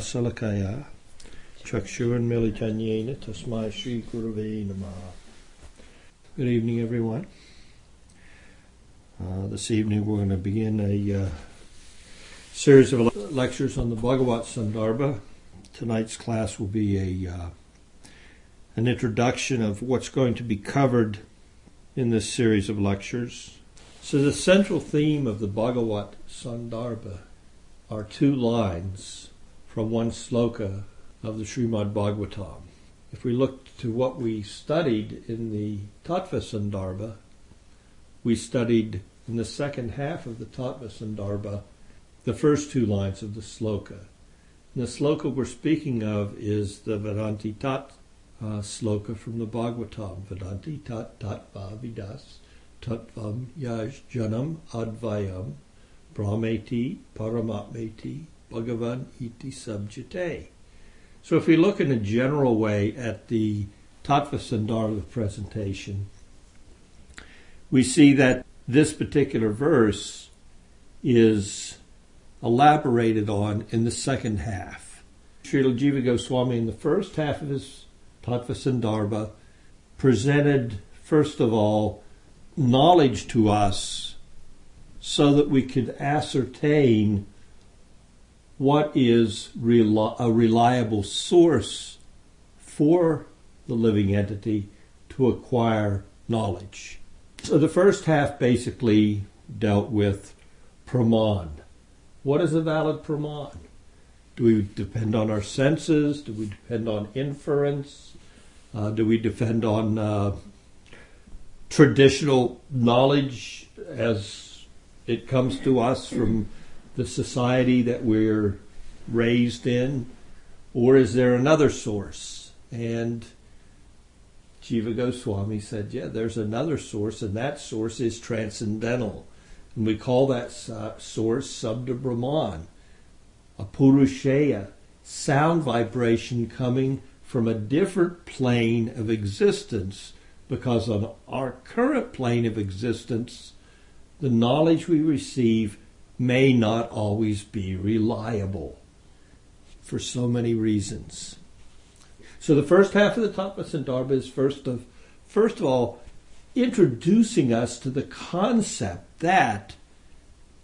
Salakaya Chakshuran Militanyena Tasmai Sri Gurave Namaha. Good evening, everyone. Uh, this evening we're going to begin a uh, series of lectures on the Bhagavat Sandarbha. Tonight's class will be a uh, an introduction of what's going to be covered in this series of lectures. So the central theme of the Bhagavat Sandarbha are two lines from one sloka of the Srimad Bhagavatam. If we look to what we studied in the Tattva Sandarbha, we studied in the second half of the Tattva Sandarbha the first two lines of the sloka. And the sloka we're speaking of is the Vedanti Tat uh, sloka from the Bhagavatam. Vedanti Tat Tattva Vidas Tattvam Yaj Janam Advayam Brahmeti Paramatmeti Bhagavan Iti Subjite. So if we look in a general way at the Tattva Sandarbha presentation, we see that this particular verse is elaborated on in the second half. Srila Jiva Goswami, in the first half of his Tattva Sandarbha, presented, first of all, knowledge to us so that we could ascertain what is a reliable source for the living entity to acquire knowledge. So the first half basically dealt with praman. What is a valid praman? Do we depend on our senses? Do we depend on inference? Uh, do we depend on uh, traditional knowledge as it comes to us from the society that we're raised in? Or is there another source? And Jiva Goswami said, yeah, there's another source, and that source is transcendental. And we call that uh, source Sabda Brahman, Apaurusheya, sound vibration coming from a different plane of existence, because on our current plane of existence, the knowledge we receive may not always be reliable for so many reasons. So the first half of the Tattva Sandarbha is first of first of all introducing us to the concept that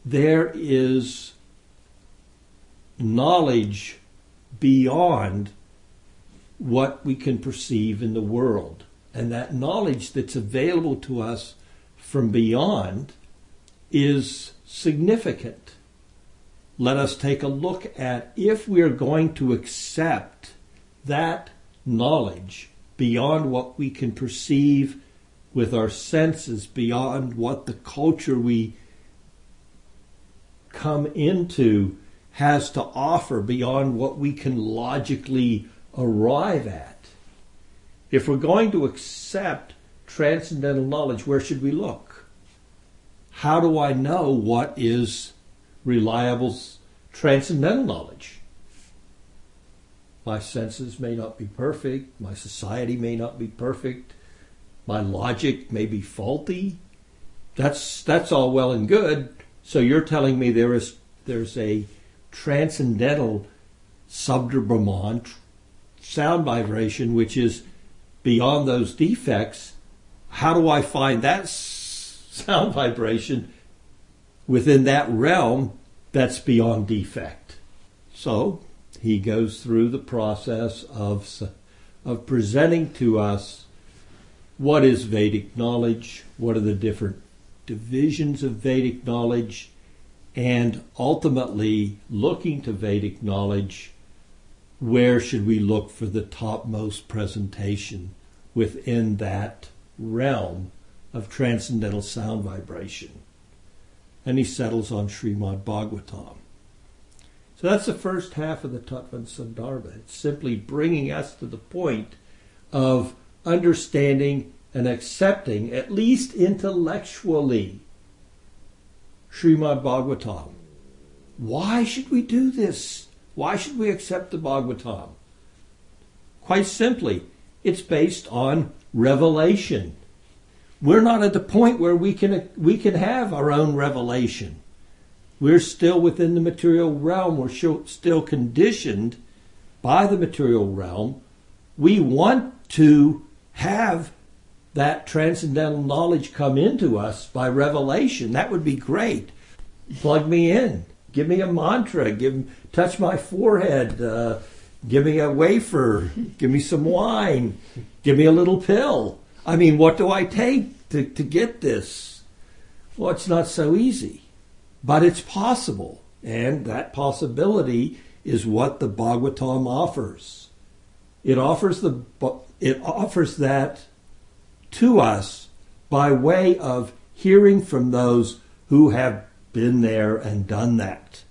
there is knowledge beyond what we can perceive in the world. And that knowledge that's available to us from beyond is significant. Let us take a look at if we are going to accept that knowledge beyond what we can perceive with our senses, beyond what the culture we come into has to offer, beyond what we can logically arrive at. If we're going to accept transcendental knowledge, where should we look? How do I know what is reliable transcendental knowledge? My senses may not be perfect. My society may not be perfect. My logic may be faulty. That's that's all well and good. So you're telling me there is there's a transcendental Sabda sound vibration which is beyond those defects. How do I find that sound vibration within that realm that's beyond defect? So he goes through the process of, of presenting to us what is Vedic knowledge, what are the different divisions of Vedic knowledge, and ultimately looking to Vedic knowledge, where should we look for the topmost presentation within that realm of transcendental sound vibration? And he settles on Srimad Bhagavatam. So that's the first half of the Tattva Sandarbha. It's simply bringing us to the point of understanding and accepting, at least intellectually, Srimad Bhagavatam. Why should we do this? Why should we accept the Bhagavatam? Quite simply, it's based on revelation. We're not at the point where we can, we can have our own revelation. We're still within the material realm. We're still conditioned by the material realm. We want to have that transcendental knowledge come into us by revelation. That would be great. Plug me in. Give me a mantra. Give touch my forehead. Uh, give me a wafer. Give me some wine. Give me a little pill. I mean, what do I take to, to get this? Well, it's not so easy, but it's possible. And that possibility is what the Bhagavatam offers. It offers the it offers that to us by way of hearing from those who have been there and done that.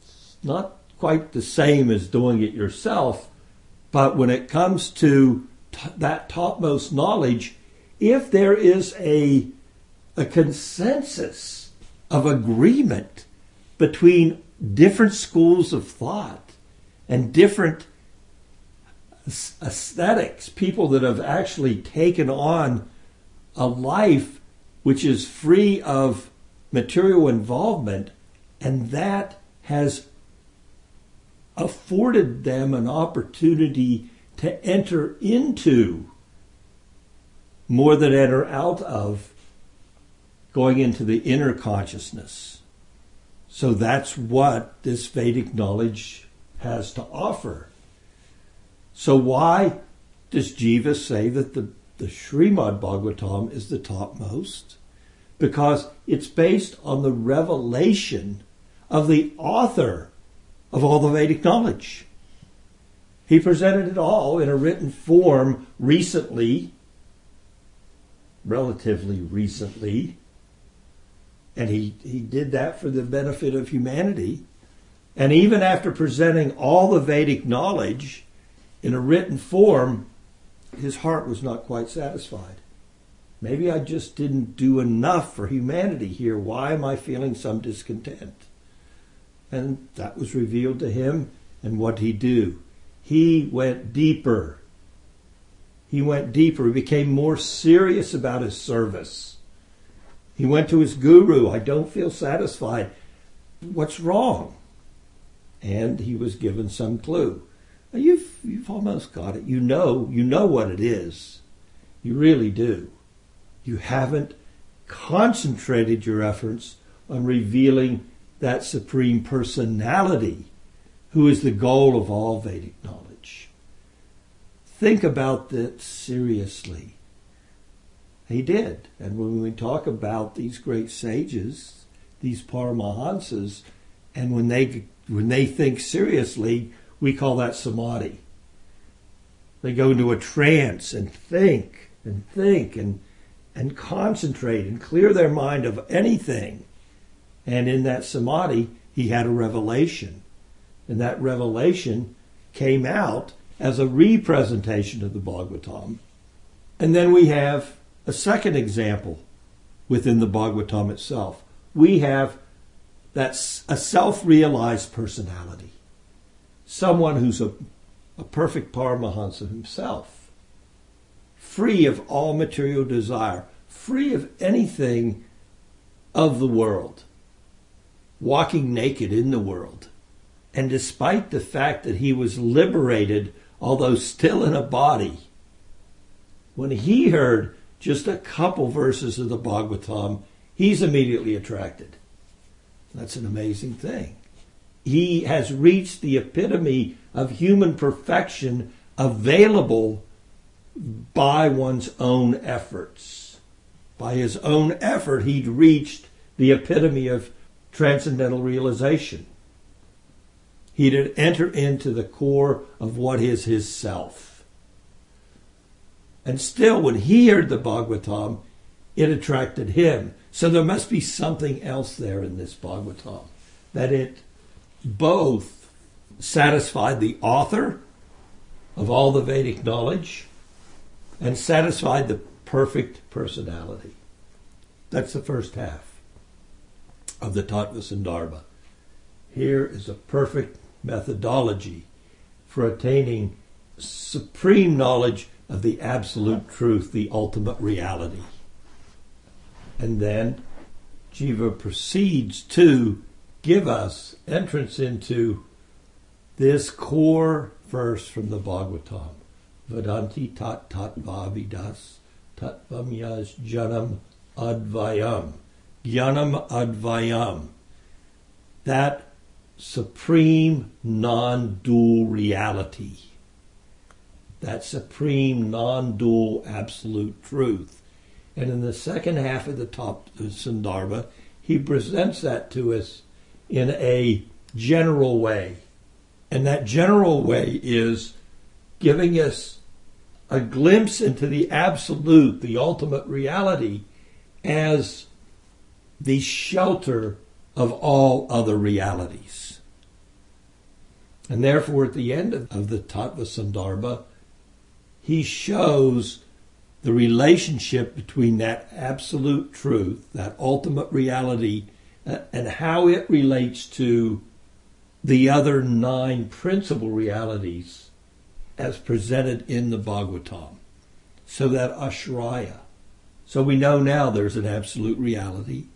It's not quite the same as doing it yourself, but when it comes to that topmost knowledge, if there is a, a consensus of agreement between different schools of thought and different aesthetics, people that have actually taken on a life which is free of material involvement, and that has afforded them an opportunity to enter into more than enter out of going into the inner consciousness. So that's what this Vedic knowledge has to offer. So why does Jiva say that the, the Srimad Bhagavatam is the topmost? Because it's based on the revelation of the author of all the Vedic knowledge. He presented it all in a written form recently, relatively recently, and he, he did that for the benefit of humanity. And even after presenting all the Vedic knowledge in a written form, his heart was not quite satisfied. Maybe I just didn't do enough for humanity here. Why am I feeling some discontent? And that was revealed to him. And what did he do? He went deeper. He went deeper. He became more serious about his service. He went to his guru. I don't feel satisfied. What's wrong? And he was given some clue. You've you've almost got it. You know you know what it is. You really do. You haven't concentrated your efforts on revealing that supreme personality who is the goal of all Vedic knowledge. Think about that seriously. He did. And when we talk about these great sages, these paramahansas, and when they when they think seriously, we call that samadhi. They go into a trance and think and think and and concentrate and clear their mind of anything and in that samadhi, he had a revelation. And that revelation came out as a representation of the Bhagavatam. And then we have a second example within the Bhagavatam itself. We have that's a self-realized personality. Someone who's a, a perfect Paramahansa himself, free of all material desire, free of anything of the world walking naked in the world. And despite the fact that he was liberated, although still in a body, when he heard just a couple verses of the Bhagavatam, he's immediately attracted. That's an amazing thing. He has reached the epitome of human perfection available by one's own efforts. By his own effort, he'd reached the epitome of transcendental realization. He did enter into the core of what is his self. And still, when he heard the Bhagavatam, it attracted him. So there must be something else there in this Bhagavatam. That it both satisfied the author of all the Vedic knowledge and satisfied the perfect personality. That's the first half of the Tattva Here is a perfect methodology for attaining supreme knowledge of the absolute truth, the ultimate reality. And then Jiva proceeds to give us entrance into this core verse from the Bhagavatam. Vedanti tat tat vavidas tat vamyas janam advayam. Jnanam advayam. That supreme non-dual reality. That supreme non-dual absolute truth. And in the second half of the top of Sandarbha, he presents that to us in a general way. And that general way is giving us a glimpse into the absolute, the ultimate reality, as the shelter of all other realities. And therefore, at the end of the Tattva Sandarbha, he shows the relationship between that absolute truth, that ultimate reality, uh, and how it relates to the other nine principal realities as presented in the Bhagavatam. So that Ashraya. So we know now there's an absolute reality,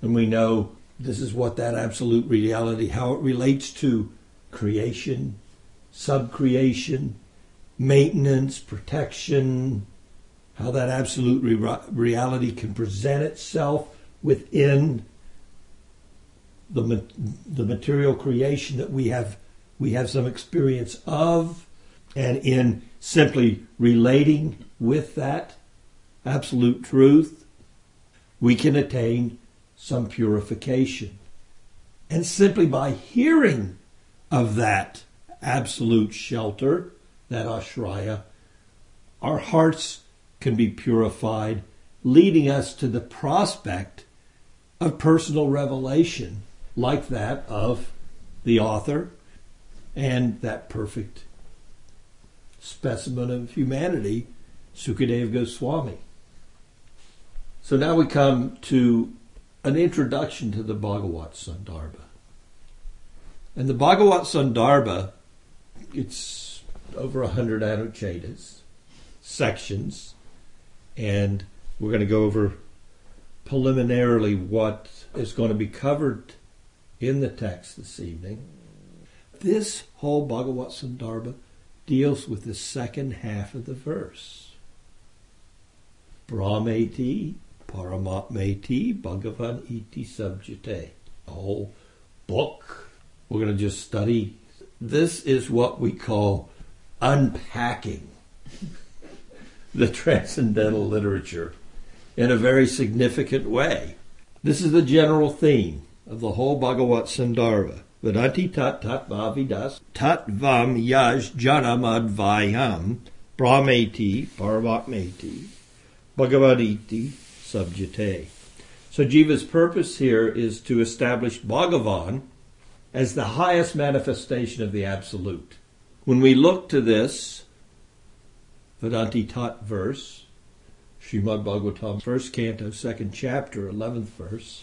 and we know this is what that absolute reality, how it relates to creation, subcreation, maintenance, protection, how that absolute re- reality can present itself within the, the material creation that we have we have some experience of and in simply relating with that absolute truth we can attain some purification and simply by hearing of that absolute shelter that ashraya our hearts can be purified, leading us to the prospect of personal revelation, like that of the author and that perfect specimen of humanity, Sukadeva Goswami. So now we come to an introduction to the Bhagavat Sandarbha. And the Bhagavat Sandarbha, it's over a hundred anucchedas, sections, and we're going to go over preliminarily what is going to be covered in the text this evening. This whole Bhagavat Sandarbha deals with the second half of the verse. Brahmeti, Paramatmeti, Bhagavan iti subjite. a whole book. We're going to just study. This is what we call unpacking the transcendental literature in a very significant way. This is the general theme of the whole Bhagavat Sandarbha. Vedanti tat tat vavidas tat vam yaj janamadvayam brahmeti paramatmeti bhagavaditi subjite. So Jiva's purpose here is to establish Bhagavan as the highest manifestation of the Absolute. When we look to this, Vedanti Tat verse, Srimad Bhagavatam, first canto, second chapter, eleventh verse.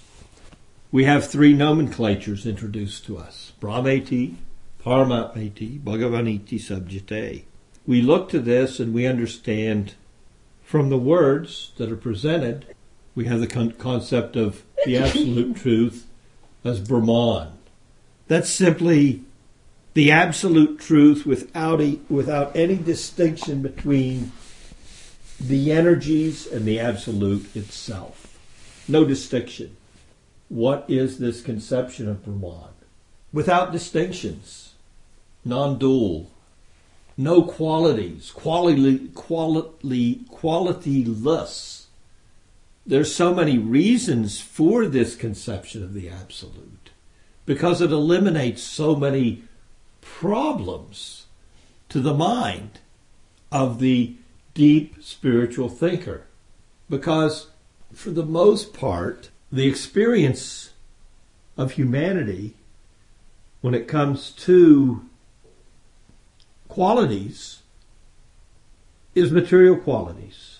We have three nomenclatures introduced to us: Brahmeti, Paramatmeti, Bhagavaniti Subjite. We look to this and we understand from the words that are presented, we have the con- concept of the absolute truth as Brahman. That's simply the absolute truth without, a, without any distinction between the energies and the absolute itself. No distinction. What is this conception of Brahman? Without distinctions, non dual, no qualities, quality, quality, qualityless. There's so many reasons for this conception of the absolute because it eliminates so many problems to the mind of the deep spiritual thinker. Because, for the most part, the experience of humanity, when it comes to qualities, is material qualities.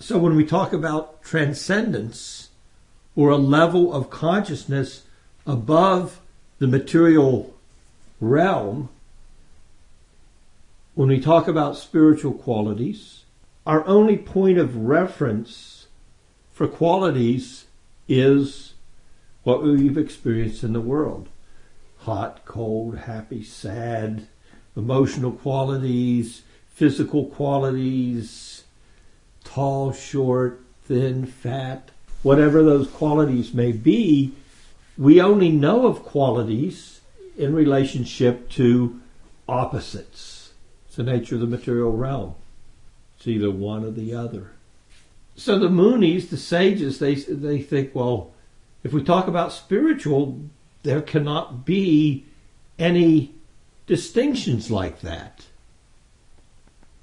So when we talk about transcendence or a level of consciousness above the material realm, when we talk about spiritual qualities, our only point of reference for qualities is what we've experienced in the world. Hot, cold, happy, sad, emotional qualities, physical qualities, tall, short, thin, fat, whatever those qualities may be, we only know of qualities in relationship to opposites. It's the nature of the material realm. It's either one or the other. So the munis, the sages, they they think, well, if we talk about spiritual, there cannot be any distinctions like that.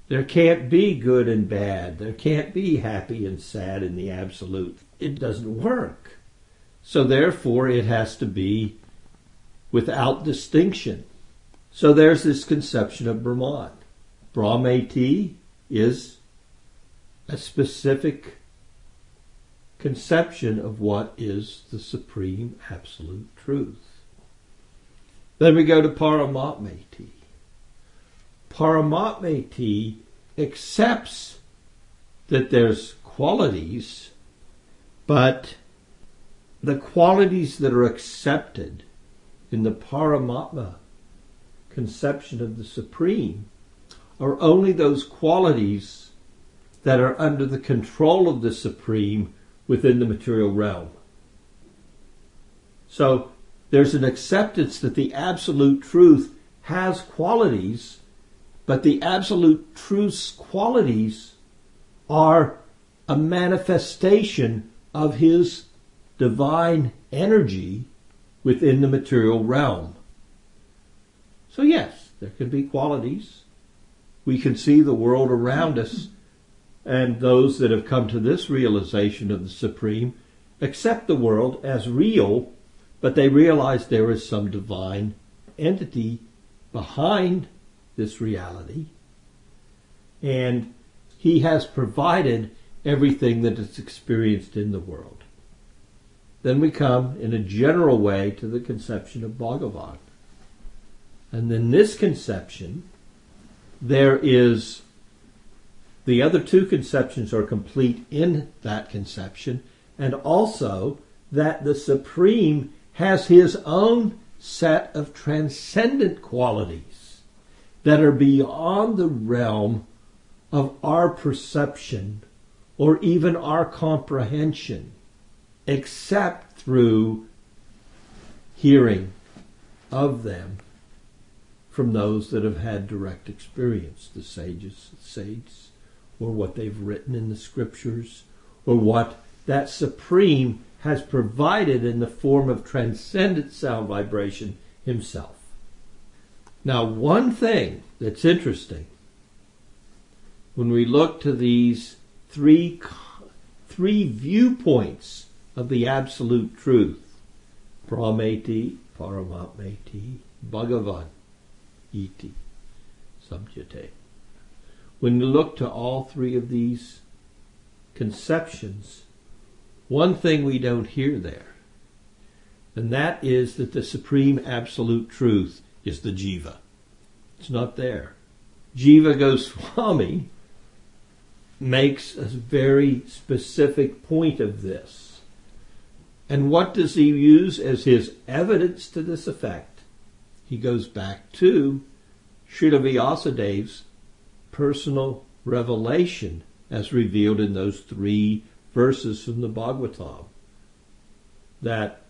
There can't be good and bad. There can't be happy and sad in the absolute. It doesn't work. So therefore, it has to be without distinction. So there's this conception of Brahman. Brahmeti is a specific conception of what is the supreme absolute truth. Then we go to Paramatmeti. Paramatmeti accepts that there's qualities, but the qualities that are accepted in the Paramatma conception of the Supreme are only those qualities that are under the control of the Supreme within the material realm. So there's an acceptance that the absolute truth has qualities, but the absolute truth's qualities are a manifestation of his divine energy within the material realm. So, yes, there can be qualities. We can see the world around us and those that have come to this realization of the Supreme accept the world as real, but they realize there is some divine entity behind this reality. And he has provided everything that is experienced in the world. Then we come in a general way to the conception of Bhagavan. And in this conception, there is the other two conceptions are complete in that conception, and also that the Supreme has his own set of transcendent qualities that are beyond the realm of our perception or even our comprehension, except through hearing of them from those that have had direct experience, the sages, the saints, or what they've written in the scriptures or what that supreme has provided in the form of transcendent sound vibration himself. Now, one thing that's interesting when we look to these three, three viewpoints of the absolute truth Brahmeti, Paramatmeti, Bhagavan, Iti, Samjate. When you look to all three of these conceptions, one thing we don't hear there, and that is that the supreme absolute truth is the jiva. It's not there. Jiva Goswami makes a very specific point of this. And what does he use as his evidence to this effect? He goes back to Srila Vyasadev's personal revelation as revealed in those three verses from the Bhagavatam. That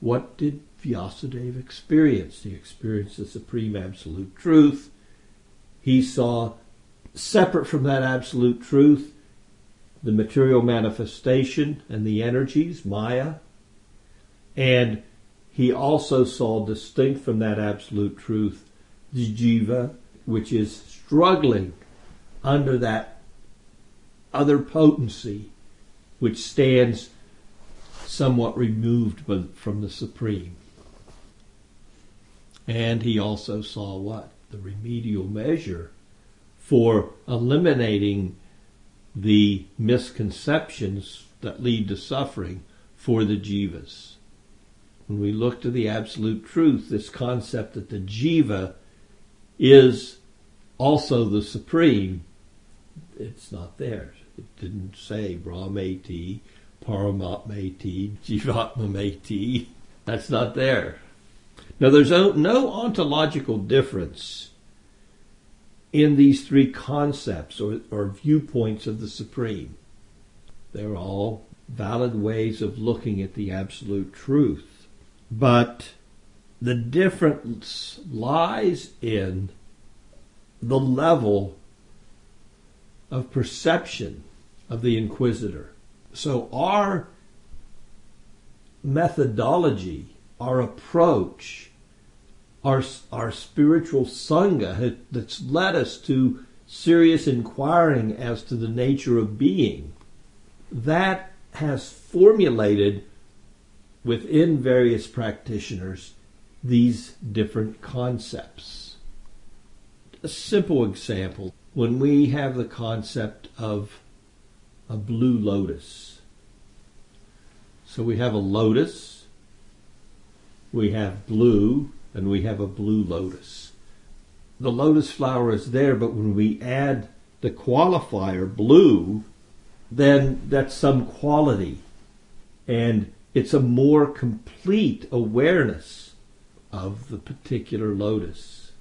what did Vyasadeva experienced. He experienced the supreme absolute truth. He saw separate from that absolute truth the material manifestation and the energies, Maya. And he also saw distinct from that absolute truth the jiva, which is struggling under that other potency which stands somewhat removed from the supreme. And he also saw what? The remedial measure for eliminating the misconceptions that lead to suffering for the jivas. When we look to the absolute truth, this concept that the jiva is also the supreme it's not there. It didn't say Brahmeti, Paramatmati, Jivatmamati. That's not there. Now, there's no ontological difference in these three concepts or, or viewpoints of the Supreme. They're all valid ways of looking at the absolute truth. But the difference lies in the level of perception of the inquisitor. So our methodology, our approach, our, our spiritual sangha that's led us to serious inquiring as to the nature of being, that has formulated within various practitioners these different concepts. A simple example when we have the concept of a blue lotus. So we have a lotus, we have blue, and we have a blue lotus. The lotus flower is there, but when we add the qualifier blue, then that's some quality. And it's a more complete awareness of the particular lotus.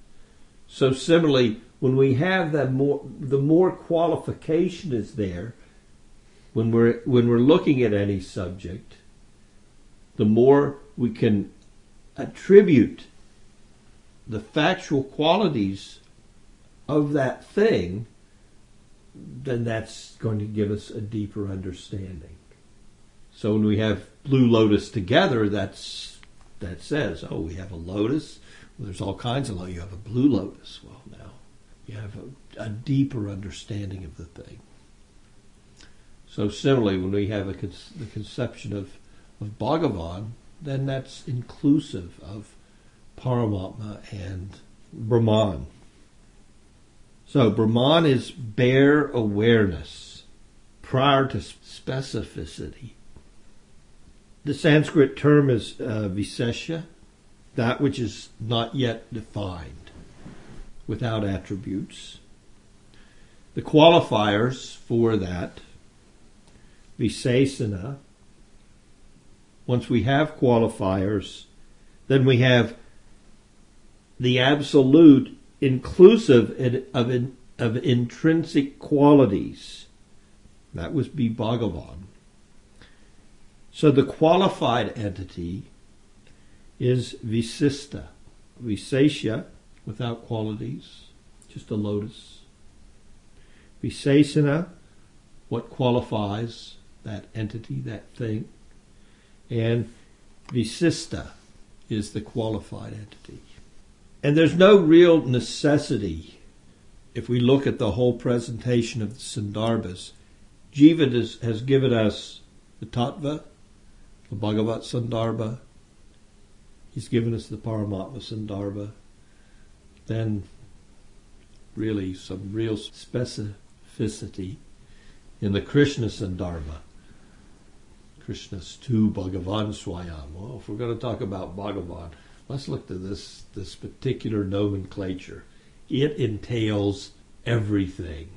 So similarly, when we have that more, the more qualification is there, when we're when we're looking at any subject, the more we can attribute the factual qualities of that thing, then that's going to give us a deeper understanding. So when we have blue lotus together, that's that says, oh, we have a lotus. Well, there's all kinds of lotus. You have a blue lotus. Well, now you have a, a deeper understanding of the thing. So similarly, when we have a, the conception of, of Bhagavan, then that's inclusive of Paramatma and Brahman. So Brahman is bare awareness prior to specificity. The Sanskrit term is uh, Visesya, that which is not yet defined, without attributes. The qualifiers for that Visesana. Once we have qualifiers, then we have the absolute inclusive of, of, of intrinsic qualities. That was be Bhagavan. So the qualified entity is Visista. Visesya, without qualities, just a lotus. Visesana, what qualifies that entity, that thing. And Visista is the qualified entity. And there's no real necessity, if we look at the whole presentation of the Sandarbhas, Jiva has, has given us the Tattva, the Bhagavat Sandarbha, he's given us the Paramatma Sandarbha, then really some real specificity in the Krishna Sandarbha. Krishna's tu Bhagavan Swayam. Well, if we're going to talk about Bhagavan, let's look to this, this particular nomenclature. It entails everything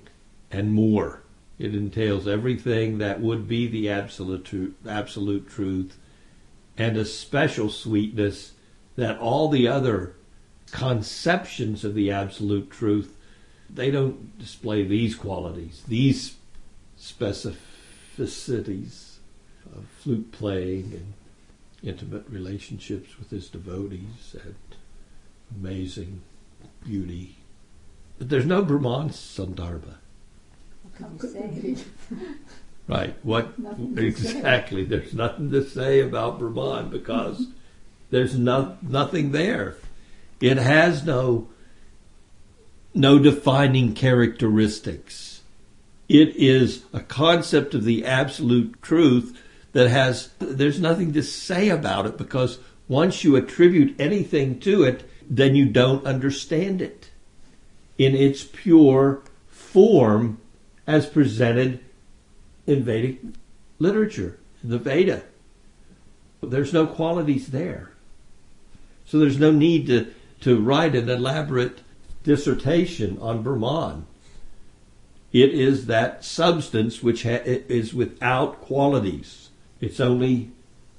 and more. It entails everything that would be the absolute, absolute truth and a special sweetness that all the other conceptions of the absolute truth they don't display these qualities, these specificities of flute playing and intimate relationships with his devotees and amazing beauty. But there's no Brahman Sandarbha. right. What exactly? There's nothing to say about Brahman because there's no, nothing there. It has no no defining characteristics. It is a concept of the absolute truth that has, there's nothing to say about it because once you attribute anything to it, then you don't understand it in its pure form as presented in Vedic literature, in the Veda. There's no qualities there. So there's no need to, to write an elaborate dissertation on Brahman. It is that substance which ha- is without qualities It's only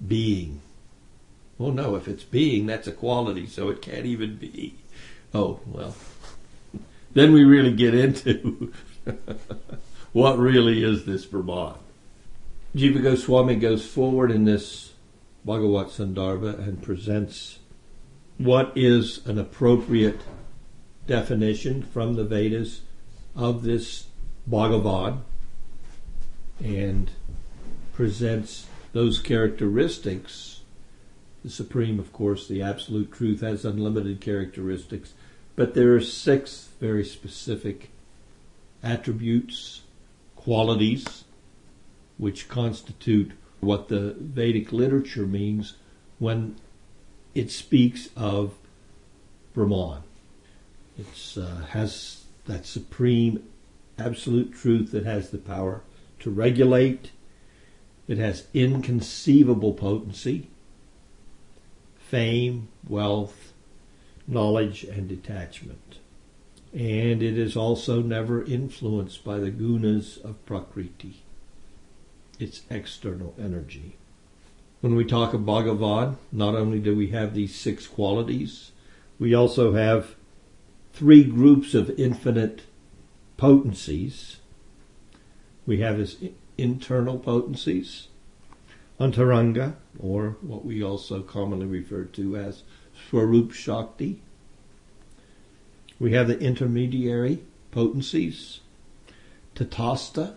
being. Well, no, if it's being, that's a quality, so it can't even be. Oh, well. Then we really get into what really is this Brahman. Jiva Goswami goes forward in this Bhagavat Sandarbha and presents what is an appropriate definition from the Vedas of this Bhagavad and presents those characteristics. The Supreme, of course, the Absolute Truth has unlimited characteristics, but there are six very specific attributes, qualities, which constitute what the Vedic literature means when it speaks of Brahman. It uh, has that supreme absolute truth that has the power to regulate. It has inconceivable potency, fame, wealth, knowledge, and detachment. And it is also never influenced by the gunas of Prakriti its external energy. When we talk of Bhagavan, not only do we have these six qualities, we also have three groups of infinite potencies. We have his internal potencies, Antaranga, or what we also commonly refer to as Swarup Shakti. We have the intermediary potencies, Tatasta,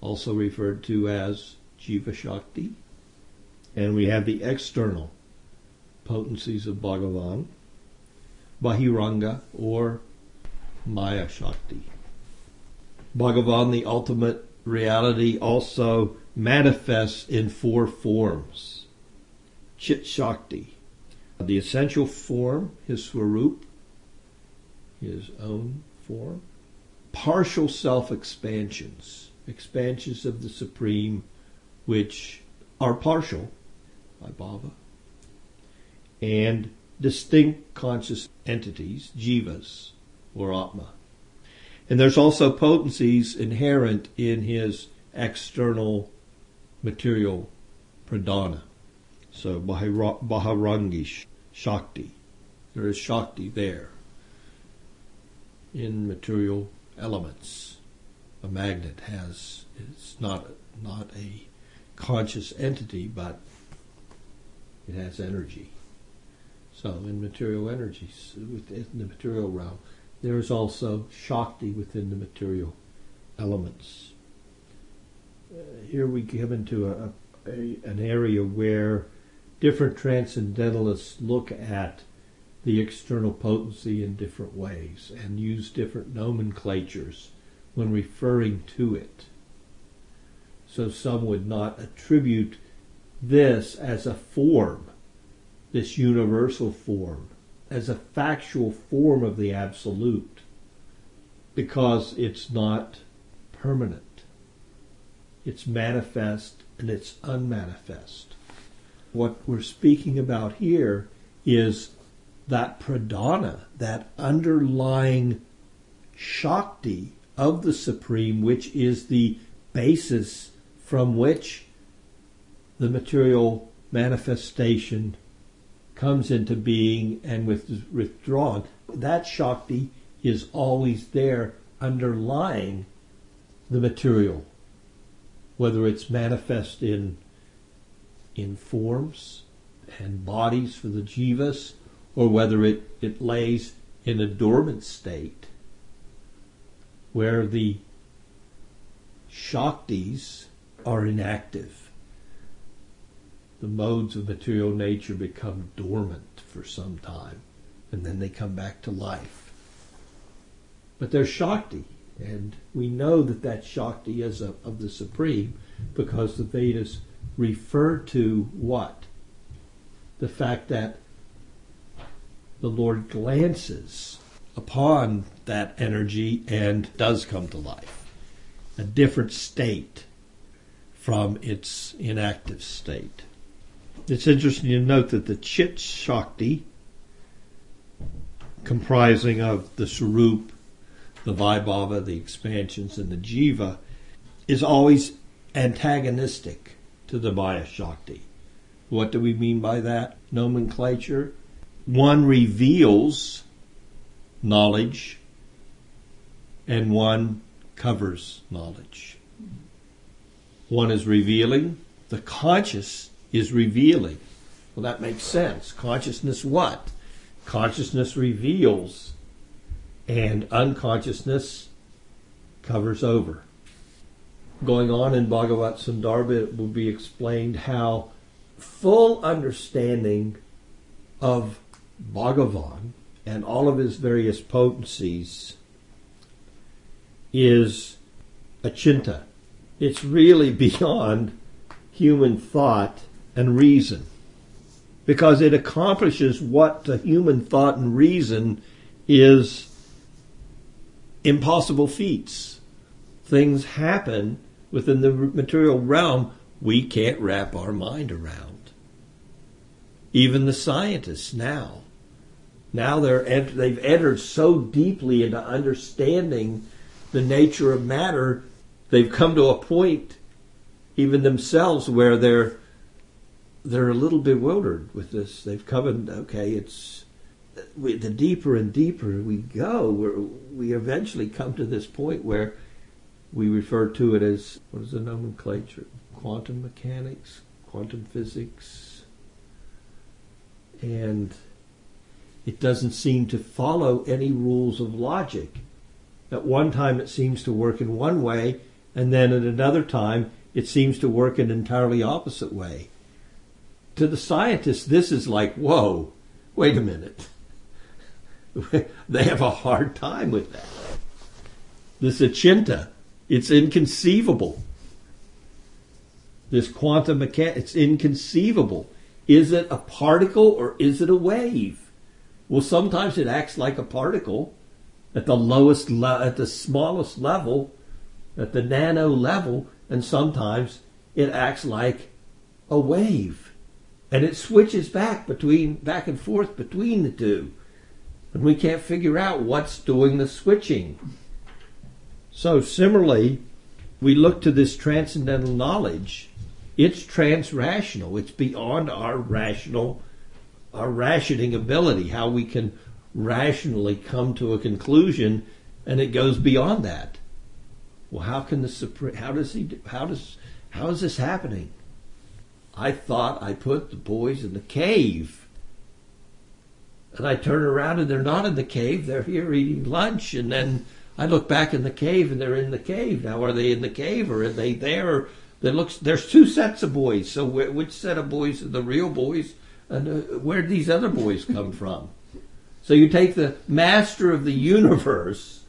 also referred to as Jiva Shakti. And we have the external potencies of Bhagavan, Bahiranga or Maya Shakti. Bhagavan, the ultimate reality, also manifests in four forms. Chit Shakti, the essential form, his Swarup, his own form. Partial self expansions, expansions of the Supreme which are partial, Vaibhava, and distinct conscious entities, jivas, or atma. And there's also potencies inherent in his external material pradhana. So Bahirangi Shakti. There is Shakti there in material elements a magnet has it's not not a conscious entity, but it has energy. So in material energies, within the material realm, there is also Shakti within the material elements. Uh, here we come into a, a, an area where different transcendentalists look at the external potency in different ways and use different nomenclatures when referring to it. So some would not attribute this as a form, this universal form, as a factual form of the absolute, because it's not permanent. It's manifest and it's unmanifest. What we're speaking about here is that pradhana, that underlying Shakti of the Supreme, which is the basis from which the material manifestation comes into being and with, withdrawn. That Shakti is always there underlying the material, whether it's manifest in in forms and bodies for the jivas, or whether it, it lays in a dormant state where the Shaktis are inactive. The modes of material nature become dormant for some time and then they come back to life. But they're Shakti, and we know that that Shakti is a, of the Supreme because the Vedas refer to what? The fact that the Lord glances upon that energy and does come to life. A different state from its inactive state. It's interesting to note that the Chit Shakti, comprising of the Swarup, the Vaibhava, the expansions, and the Jiva, is always antagonistic to the Maya Shakti. What do we mean by that nomenclature? One reveals knowledge and one covers knowledge. One is revealing, the conscious is revealing. Well, that makes sense. Consciousness what? Consciousness reveals, and unconsciousness covers over. Going on in Bhagavat Sandarbha, it will be explained how full understanding of Bhagavan and all of his various potencies is achinta. It's really beyond human thought and reason because it accomplishes what the human thought and reason is impossible feats. Things happen within the material realm we can't wrap our mind around. Even the scientists now, now they're they've entered so deeply into understanding the nature of matter, they've come to a point, even themselves, where they're they're a little bewildered with this. They've come and okay, it's we, the deeper and deeper we go, we eventually come to this point where we refer to it as what is the nomenclature? Quantum mechanics, quantum physics, and it doesn't seem to follow any rules of logic. At one time, it seems to work in one way, and then at another time, it seems to work an entirely opposite way. To the scientists, this is like, whoa, wait a minute. they have a hard time with that. This achinta, it's inconceivable. This quantum mechanics, it's inconceivable. Is it a particle or is it a wave? Well, sometimes it acts like a particle at the lowest, le- at the smallest level, at the nano level, and sometimes it acts like a wave, and it switches back between, back and forth between the two, and we can't figure out what's doing the switching. So similarly, we look to this transcendental knowledge. It's transrational. It's beyond our rational, our rationing ability. How we can rationally come to a conclusion, and it goes beyond that. Well, how can the? How does he? How does? How is this happening? I thought I put the boys in the cave, and I turn around and they're not in the cave. They're here eating lunch, and then I look back in the cave and they're in the cave. Now, are they in the cave or are they there? There's two sets of boys. So, which set of boys are the real boys, and uh, where did these other boys come from? So you take the master of the universe,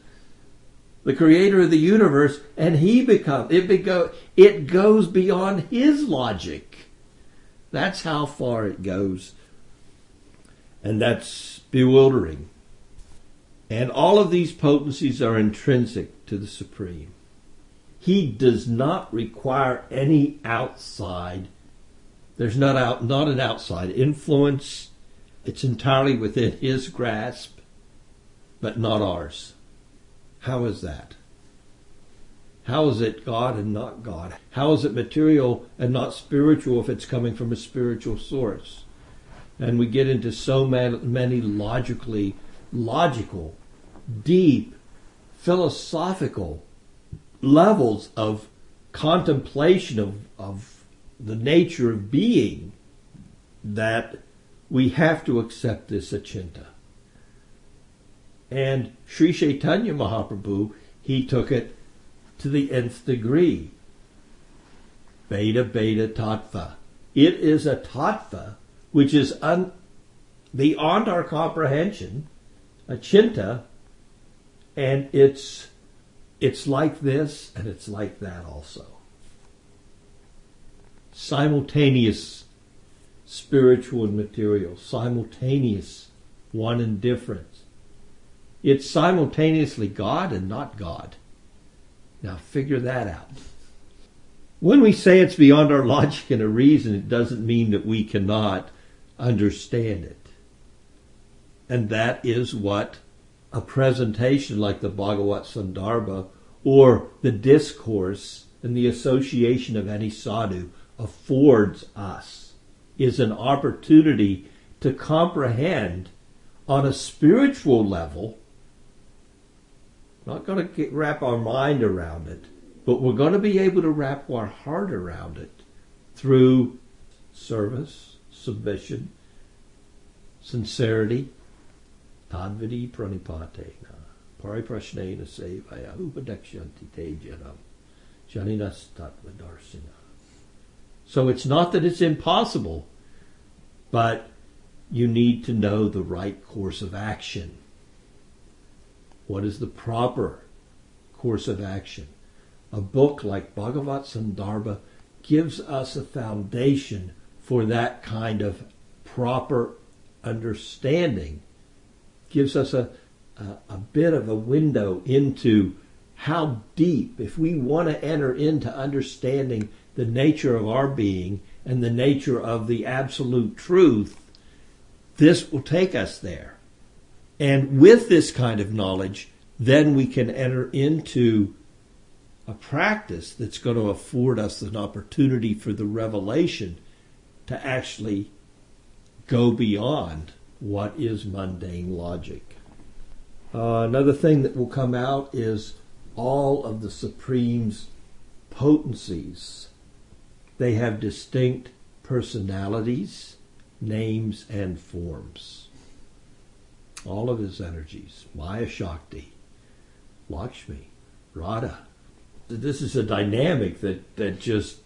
the creator of the universe, and he becomes it it goes beyond his logic. That's how far it goes. And that's bewildering. And all of these potencies are intrinsic to the Supreme. He does not require any outside. There's not out, not an outside influence it's entirely within His grasp, but not ours. How is that? How is it God and not God? How is it material and not spiritual if it's coming from a spiritual source? And we get into so many logically, logical, deep, philosophical levels of contemplation of, of the nature of being that we have to accept this achinta. And Sri Chaitanya Mahaprabhu, he took it to the nth degree. Bheda Abheda Tattva. It is a tattva which is un, beyond our comprehension, achinta, and it's it's like this and it's like that also. Simultaneous spiritual and material, simultaneous, one and different. It's simultaneously God and not God. Now figure that out. When we say it's beyond our logic and a reason, it doesn't mean that we cannot understand it. And that is what a presentation like the Bhagavat Sandarbha or the discourse and the association of any sadhu affords us is an opportunity to comprehend on a spiritual level. Not going to wrap our mind around it, but we're going to be able to wrap our heart around it through service, submission, sincerity, tadvidi sevaya, upadeksyanti te janam, janinas So it's not that it's impossible, but you need to know the right course of action. What is the proper course of action? A book like Bhagavat Sandarbha gives us a foundation for that kind of proper understanding, gives us a, a, a bit of a window into how deep, if we want to enter into understanding the nature of our being and the nature of the absolute truth, this will take us there. And with this kind of knowledge, then we can enter into a practice that's going to afford us an opportunity for the revelation to actually go beyond what is mundane logic. Uh, another thing that will come out is all of the Supreme's potencies. They have distinct personalities, names, and forms. All of his energies Maya Shakti, Lakshmi, Radha, this is a dynamic that that just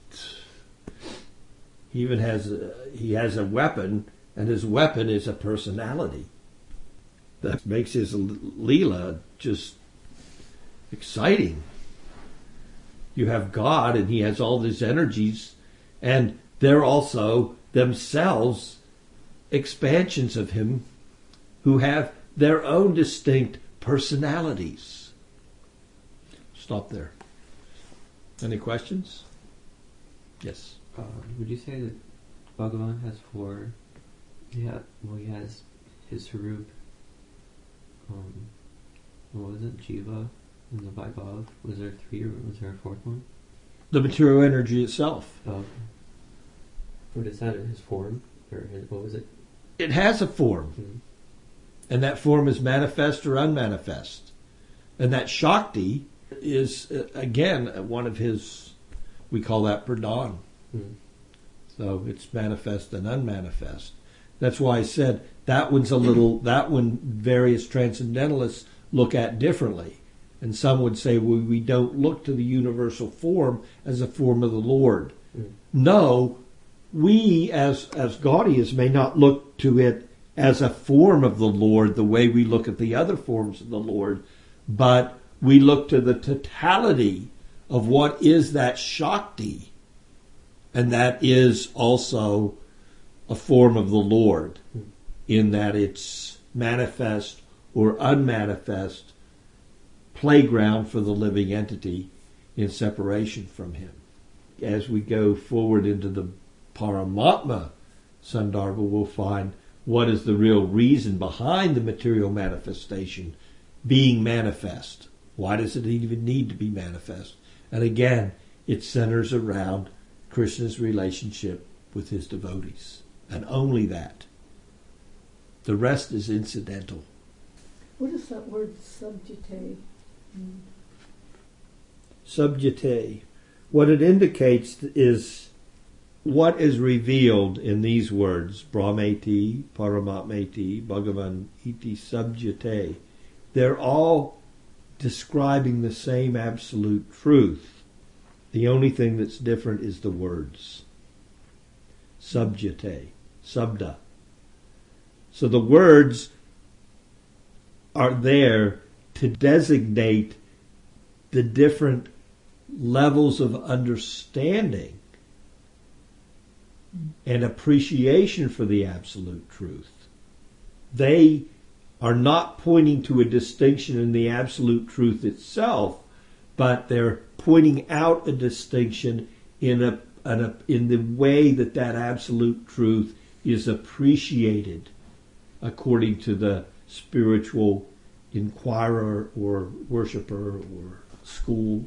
he even has a, he has a weapon, and his weapon is a personality that makes his leela just exciting. You have God, and He has all these energies, and they're also themselves expansions of Him who have their own distinct personalities. Stop there. Any questions? Yes. Uh, would you say that Bhagavan has four? Yeah. Well, he has his Swarup. Um, what was it? Jiva and the Vaibhav. Was there three or was there a fourth one? The material energy itself. Oh. What is that? His form or his, what was it? It has a form, mm-hmm. And that form is manifest or unmanifest, and that Shakti is uh, again one of his. We call that pradhan. Mm. So it's manifest and unmanifest. That's why I said that one's a little. That one various transcendentalists look at differently, and some would say well, we don't look to the universal form as a form of the Lord. Mm. No, we as as Gaudias may not look to it as a form of the Lord the way we look at the other forms of the Lord, but we look to the totality of what is that Shakti, and that is also a form of the Lord, in that it's manifest or unmanifest playground for the living entity in separation from Him. As we go forward into the Paramatma Sandarbha, we'll find what is the real reason behind the material manifestation being manifest. Why does it even need to be manifest? And again, it centers around Krishna's relationship with his devotees, and only that. The rest is incidental. What does that word sabdyate mean? What it indicates is what is revealed in these words, Brahmeti, Paramatmeti, Bhagavan iti sabdyate. They're all describing the same absolute truth. The only thing that's different is the words. Sabdyate, sabda. So the words are there to designate the different levels of understanding and appreciation for the absolute truth. They are not pointing to a distinction in the absolute truth itself, but they're pointing out a distinction in a, in, a, in the way that that absolute truth is appreciated according to the spiritual inquirer or worshiper or school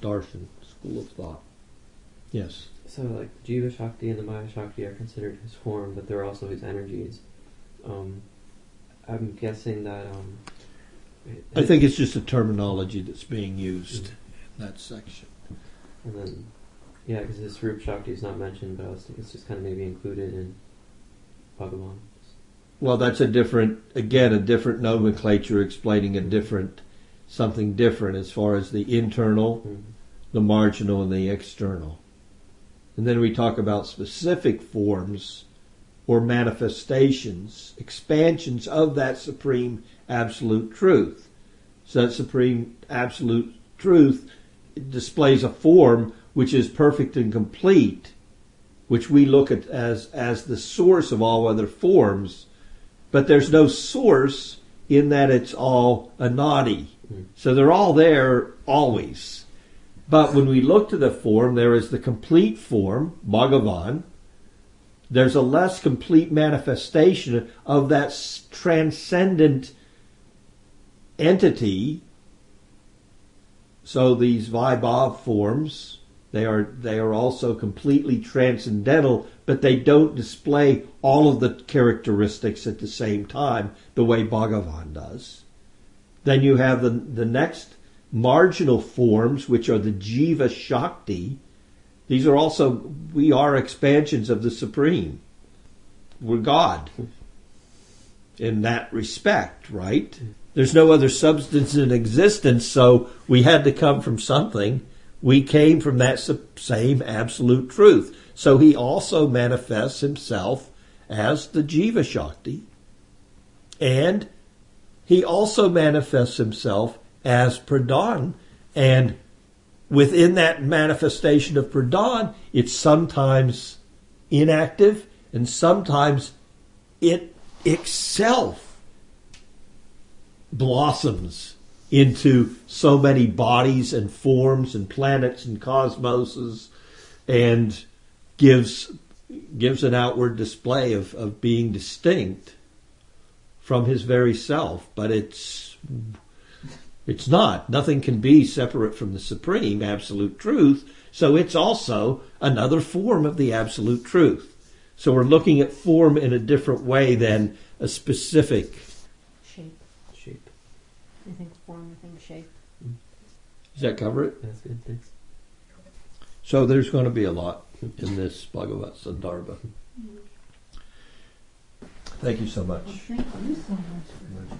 darshan, school of thought. Yes. So like Jiva Shakti and the Maya Shakti are considered his form, but they're also his energies. Um, I'm guessing that um, I think it's just a terminology that's being used in that section. And then, yeah, because this Swarup Shakti is not mentioned, but I was thinking it's just kind of maybe included in Bhagavan. Well, that's a different, again, a different nomenclature explaining a different, something different as far as the internal, Mhm. the marginal, and the external. And then we talk about specific forms or manifestations, expansions of that supreme absolute truth. So that supreme absolute truth displays a form which is perfect and complete, which we look at as, as the source of all other forms, but there's no source in that it's all a Mm. So they're all there always. But when we look to the form, there is the complete form, Bhagavan. There's a less complete manifestation of that transcendent entity. So these Vaibhav forms, they are they are also completely transcendental, but they don't display all of the characteristics at the same time the way Bhagavan does. Then you have the the next marginal forms, which are the Jiva Shakti. These are also we are expansions of the Supreme. We're God in that respect, right? There's no other substance in existence, so we had to come from something. We came from that same absolute truth. So he also manifests himself as the Jiva Shakti, and he also manifests himself as Pradhan, and within that manifestation of Pradhan, it's sometimes inactive and sometimes it itself blossoms into so many bodies and forms and planets and cosmoses and gives gives an outward display of, of being distinct from his very self. But it's it's not nothing can be separate from the supreme absolute truth so it's also another form of the absolute truth so we're looking at form in a different way than a specific Shape. Shape. I think form, I think shape. does that cover it That's good. Thanks. So there's going to be a lot in this Bhagavat Sandarbha. Mm-hmm. Thank you so much. Well, thank you so much.